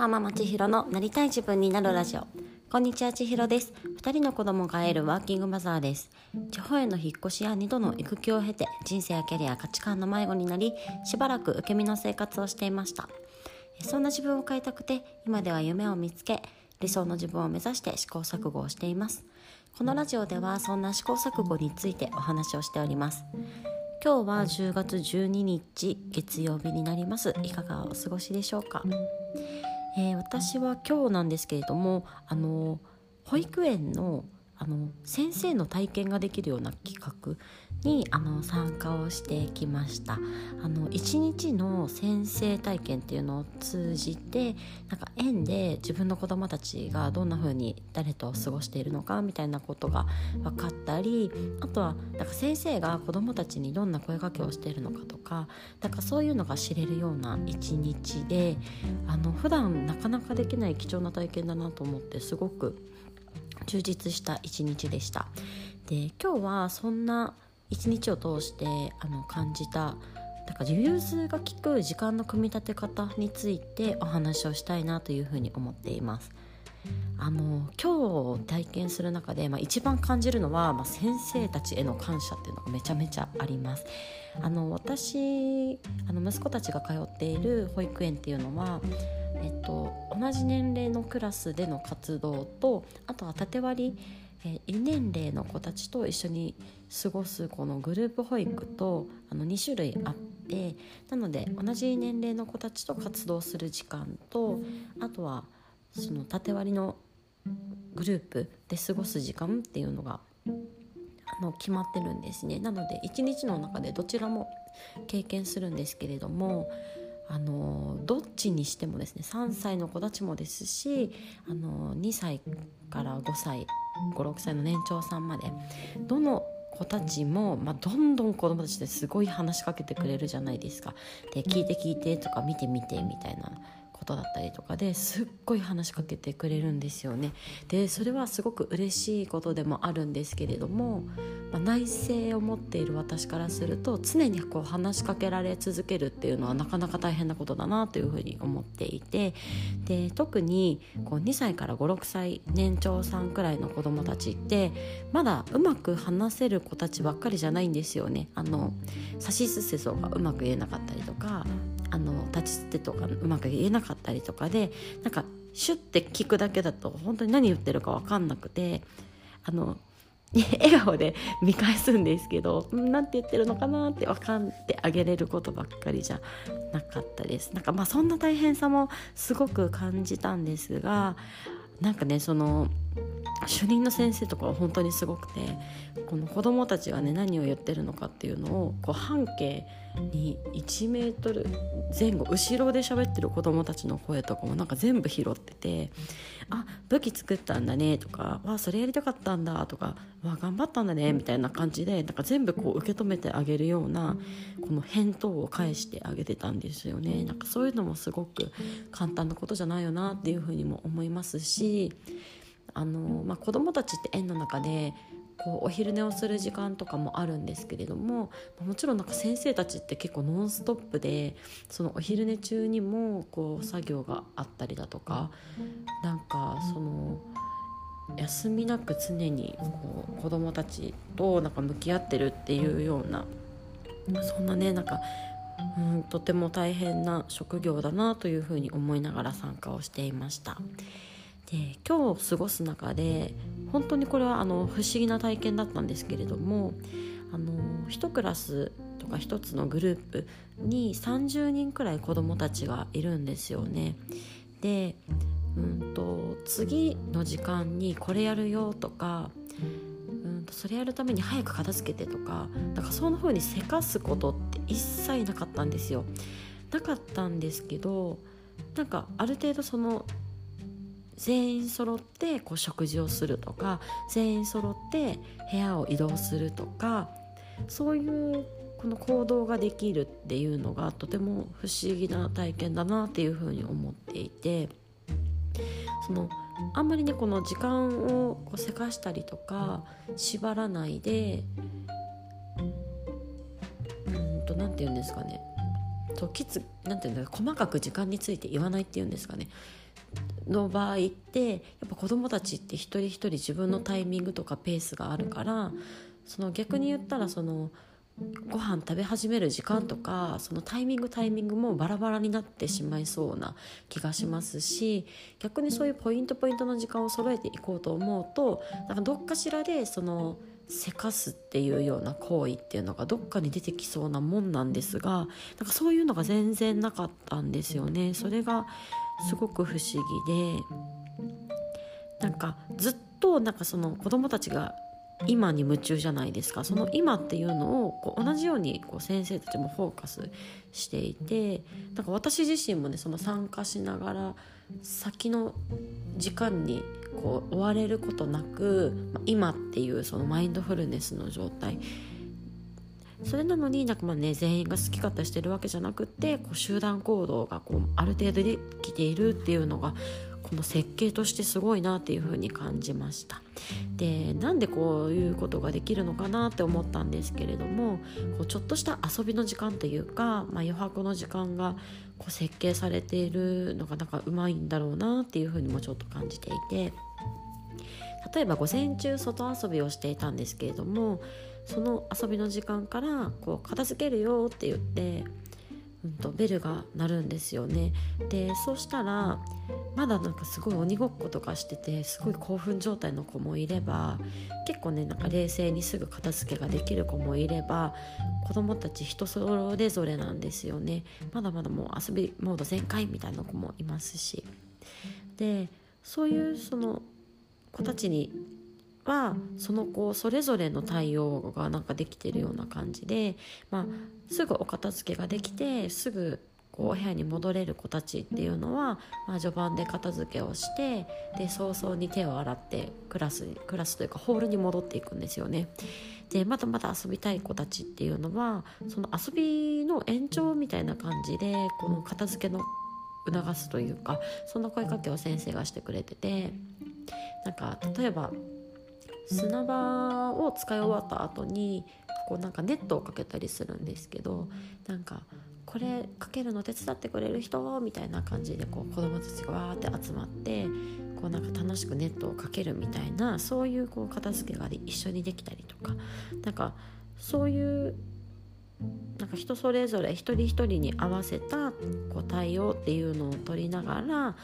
パーママ千尋のなりたい自分になるラジオ。こんにちは千尋です。2人の子供が会えるワーキングマザーです。地方への引っ越しや2度の育休を経て人生やキャリア価値観の迷子になりしばらく受け身の生活をしていました。そんな自分を変えたくて今では夢を見つけ理想の自分を目指して試行錯誤をしています。このラジオではそんな試行錯誤についてお話をしております。今日は10月12日月曜日になります。いかがお過ごしでしょうか、えー、私は今日なんですけれどもあの保育園のあの先生の体験ができるような企画にあの参加をしてきました。あの1日の先生体験っていうのを通じてなんか園で自分の子どもたちがどんな風に誰と過ごしているのかみたいなことが分かったりあとはなんか先生が子どもたちにどんな声かけをしているのかとかなんかそういうのが知れるような一日であの普段なかなかできない貴重な体験だなと思ってすごく充実した一日でした。で今日はそんな一日を通してあの感じただから融通が利く時間の組み立て方についてお話をしたいなというふうに思っています。あの今日体験する中で、まあ、一番感じるのは、まあ、先生たちへの感謝っていうのがめちゃめちゃあります。あの私あの息子たちが通っている保育園っていうのはえっと、同じ年齢のクラスでの活動とあとは縦割り、えー、年齢の子たちと一緒に過ごすこのグループ保育とあの2種類あってなので同じ年齢の子たちと活動する時間とあとはその縦割りのグループで過ごす時間っていうのがあの決まってるんですね。なので1日の中でどちらも経験するんですけれどもあのどっちにしてもですね3歳の子たちもですしあの2歳から5歳56歳の年長さんまでどの子たちも、まあ、どんどん子供たちですごい話しかけてくれるじゃないですか。で聞いて聞いてとか見て見てみたいなことだったりとかですっごい話しかけてくれるんですよね。でそれはすごく嬉しいことでもあるんですけれども、まあ、内政を持っている私からすると常にこう話しかけられ続けるっていうのはなかなか大変なことだなというふうに思っていてで特にこう2歳から56歳年長さんくらいの子どもたちってまだうまく話せる子たちばっかりじゃないんですよね。あのさしすせそがうまく言えなかったりとかあの立ち捨てとかうまく言えなかったりとかでなんかシュッて聞くだけだと本当に何言ってるか分かんなくてあの 笑顔で見返すんですけど何て言ってるのかなって分かってあげれることばっかりじゃなかったです。なんかまあそんな大変さもすごく感じたんですがなんかねその主任の先生とかは本当にすごくてこの子どもたちがね何を言ってるのかっていうのをこう半径に1メートル前後後ろで喋ってる子どもたちの声とかもなんか全部拾ってて「あ武器作ったんだね」とか「わそれやりたかったんだ」とか「わ頑張ったんだね」みたいな感じでなんか全部こう受け止めてあげるようなこの返答を返してあげてたんですよね。なんかそういうのもすごく簡単なことじゃないよなっていうふうにも思いますしあの、まあ、子どもたちって園の中でこうお昼寝をする時間とかもあるんですけれどももちろんなんか先生たちって結構ノンストップでそのお昼寝中にもこう作業があったりだとかなんかその休みなく常にこう子どもたちとなんか向き合ってるっていうようなそんなねなんかうんとても大変な職業だなというふうに思いながら参加をしていました。で今日過ごす中で本当にこれはあの不思議な体験だったんですけれどもあの1クラスとか1つのグループに30人くらい子どもたちがいるんですよね。でうんと次の時間にこれやるよとかそれやるために早く片付けてとかなんかそんな風にせかすことって一切なかったんですよ。なかったんですけどなんかある程度その全員揃ってこう食事をするとか全員揃って部屋を移動するとかそういうこの行動ができるっていうのがとても不思議な体験だなっていうふうに思っていてそのあんまりねこの時間をこうせかしたりとか縛らないでうんと何て言うんですかね。ときつなんていうの細かく時間について言わないっていうんですかね。の場合ってやっぱ子どもたちって一人一人自分のタイミングとかペースがあるからその逆に言ったらそのご飯食べ始める時間とかそのタイミングタイミングもバラバラになってしまいそうな気がしますし逆にそういうポイントポイントの時間を揃えていこうと思うとなんかどっかしらでそのせかすっていうような行為っていうのがどっかに出てきそうなもんなんですがなんかそういうのが全然なかったんですよね。それがすごく不思議でなんかずっとなんかその子供たちが今に夢中じゃないですか。その今っていうのをこう同じようにこう先生たちもフォーカスしていてなんか私自身もねその参加しながら先の時間にこう追われることなく今っていうそのマインドフルネスの状態。それなのになんかまあ、ね、全員が好き勝手してるわけじゃなくてこう集団行動がこうある程度できているっていうのがこの設計としてすごいなっていうふうに感じました。でなんでこういうことができるのかなって思ったんですけれどもこうちょっとした遊びの時間というか、まあ、余白の時間がこう設計されているのがなんかうまいんだろうなっていうふうにもちょっと感じていて。例えば午前中外遊びをしていたんですけれどもその遊びの時間からこう片付けるよって言ってうんと、ベルが鳴るんですよね。でそうしたらまだなんかすごい鬼ごっことかしててすごい興奮状態の子もいれば結構ねなんか冷静にすぐ片付けができる子もいれば子供たち人それぞれなんですよね。まだまだもう遊びモード全開みたいな子もいますし。でそういうその子たちにはその子それぞれの対応がなんかできてるような感じで、まあ、すぐお片付けができてすぐこうお部屋に戻れる子たちっていうのは、まあ、序盤で片付けをしてで早々に手を洗ってクラスクラスというかホールに戻っていくんですよね。でまだまだ遊びたい子たちっていうのはその遊びの延長みたいな感じでこの片付けの促すというかそんな声かけを先生がしてくれててなんか例えば砂場を使い終わった後にこうなんかネットをかけたりするんですけどなんかこれかけるの手伝ってくれる人みたいな感じでこう子供たちがわーって集まってこうなんか楽しくネットをかけるみたいなそういうこう片付けが一緒にできたりとかなんかそういうなんか人それぞれ一人一人に合わせたこう対応っていうのを取りながら、ま、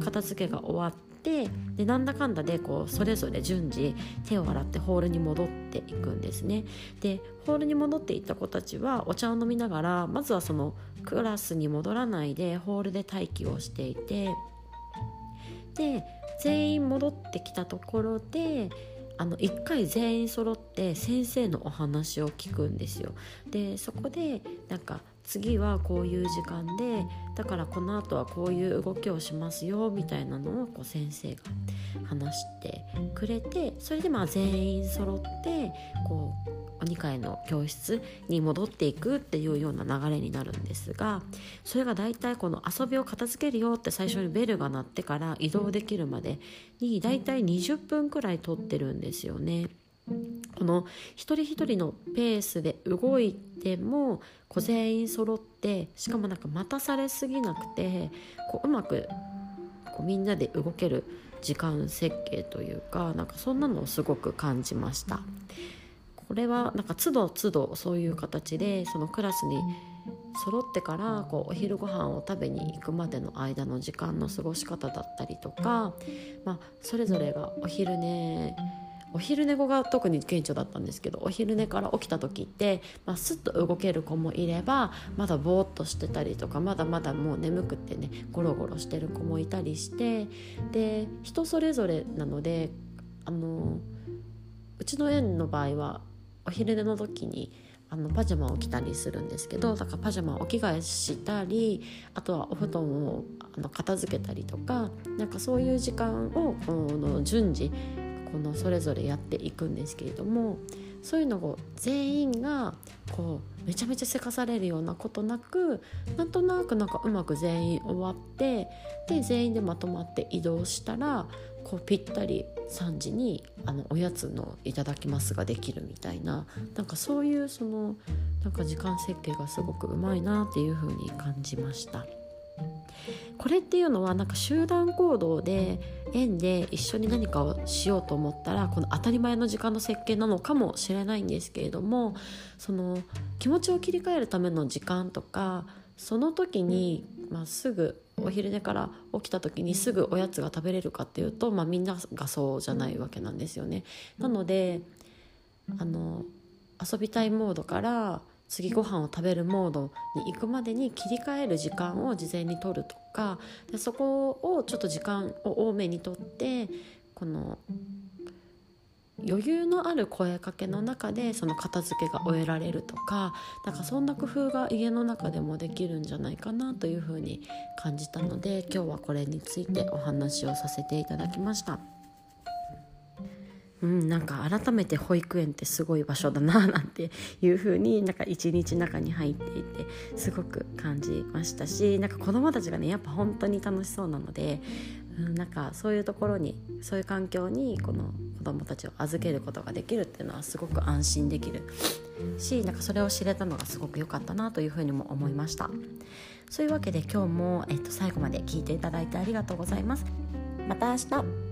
片付けが終わってでなんだかんだでこうそれぞれ順次手を洗ってホールに戻っていくんですね。でホールに戻っていった子たちはお茶を飲みながらまずはそのクラスに戻らないでホールで待機をしていてで全員戻ってきたところであの1回全員揃って先生のお話を聞くんですよ。でそこでなんか次はこういう時間でだからこの後はこういう動きをしますよみたいなのをこう先生が話してくれてそれでまあ全員揃ってこう2階の教室に戻っていくっていうような流れになるんですがそれが大体この遊びを片付けるよって最初にベルが鳴ってから移動できるまでに大体20分くらい取ってるんですよね。この一人一人のペースで動いてもこう全員揃ってしかもなんか待たされすぎなくてこううまくこうみんなで動ける時間設計というかなんかそんなのをすごく感じましたこれはなんか都度都度そういう形でそのクラスに揃ってからこうお昼ご飯を食べに行くまでの間の時間の過ごし方だったりとか、まあ、それぞれがお昼寝お昼寝後が特に顕著だったんですけどお昼寝から起きた時って、まあ、スッと動ける子もいればまだぼーっとしてたりとかまだまだもう眠くってねゴロゴロしてる子もいたりしてで人それぞれなのであのうちの園の場合はお昼寝の時にあのパジャマを着たりするんですけどだからパジャマをお着替えしたりあとはお布団をあの片付けたりとかなんかそういう時間をこの順次このそれぞれやっていくんですけれどもそういうのを全員がこうめちゃめちゃせかされるようなことなくなんとなくなんかうまく全員終わってで全員でまとまって移動したらこうぴったり3時にあのおやつのいただきますができるみたいななんかそういうそのなんか時間設計がすごくうまいなっていう風に感じました。これっていうのはなんか集団行動で園で一緒に何かをしようと思ったらこの当たり前の時間の設計なのかもしれないんですけれどもその気持ちを切り替えるための時間とかその時に、まあ、すぐお昼寝から起きた時にすぐおやつが食べれるかっていうと、まあ、みんながそうじゃないわけなんですよね。なのであの遊びたいモードから次ご飯を食べるモードに行くまでに切り替える時間を事前に取るとかでそこをちょっと時間を多めにとってこの余裕のある声かけの中でその片付けが終えられるとかなんかそんな工夫が家の中でもできるんじゃないかなというふうに感じたので今日はこれについてお話をさせていただきました。うん、なんか改めて保育園ってすごい場所だななんていう風になんか一日中に入っていてすごく感じましたしなんか子どもたちがねやっぱ本当に楽しそうなので、うん、なんかそういうところにそういう環境にこの子どもたちを預けることができるっていうのはすごく安心できる。しなんかそれを知れたのがすごく良かったなというふうにも思いました。そういうわけで今日も、えっと、最後まで聞いていただいてありがとうございます。また明日。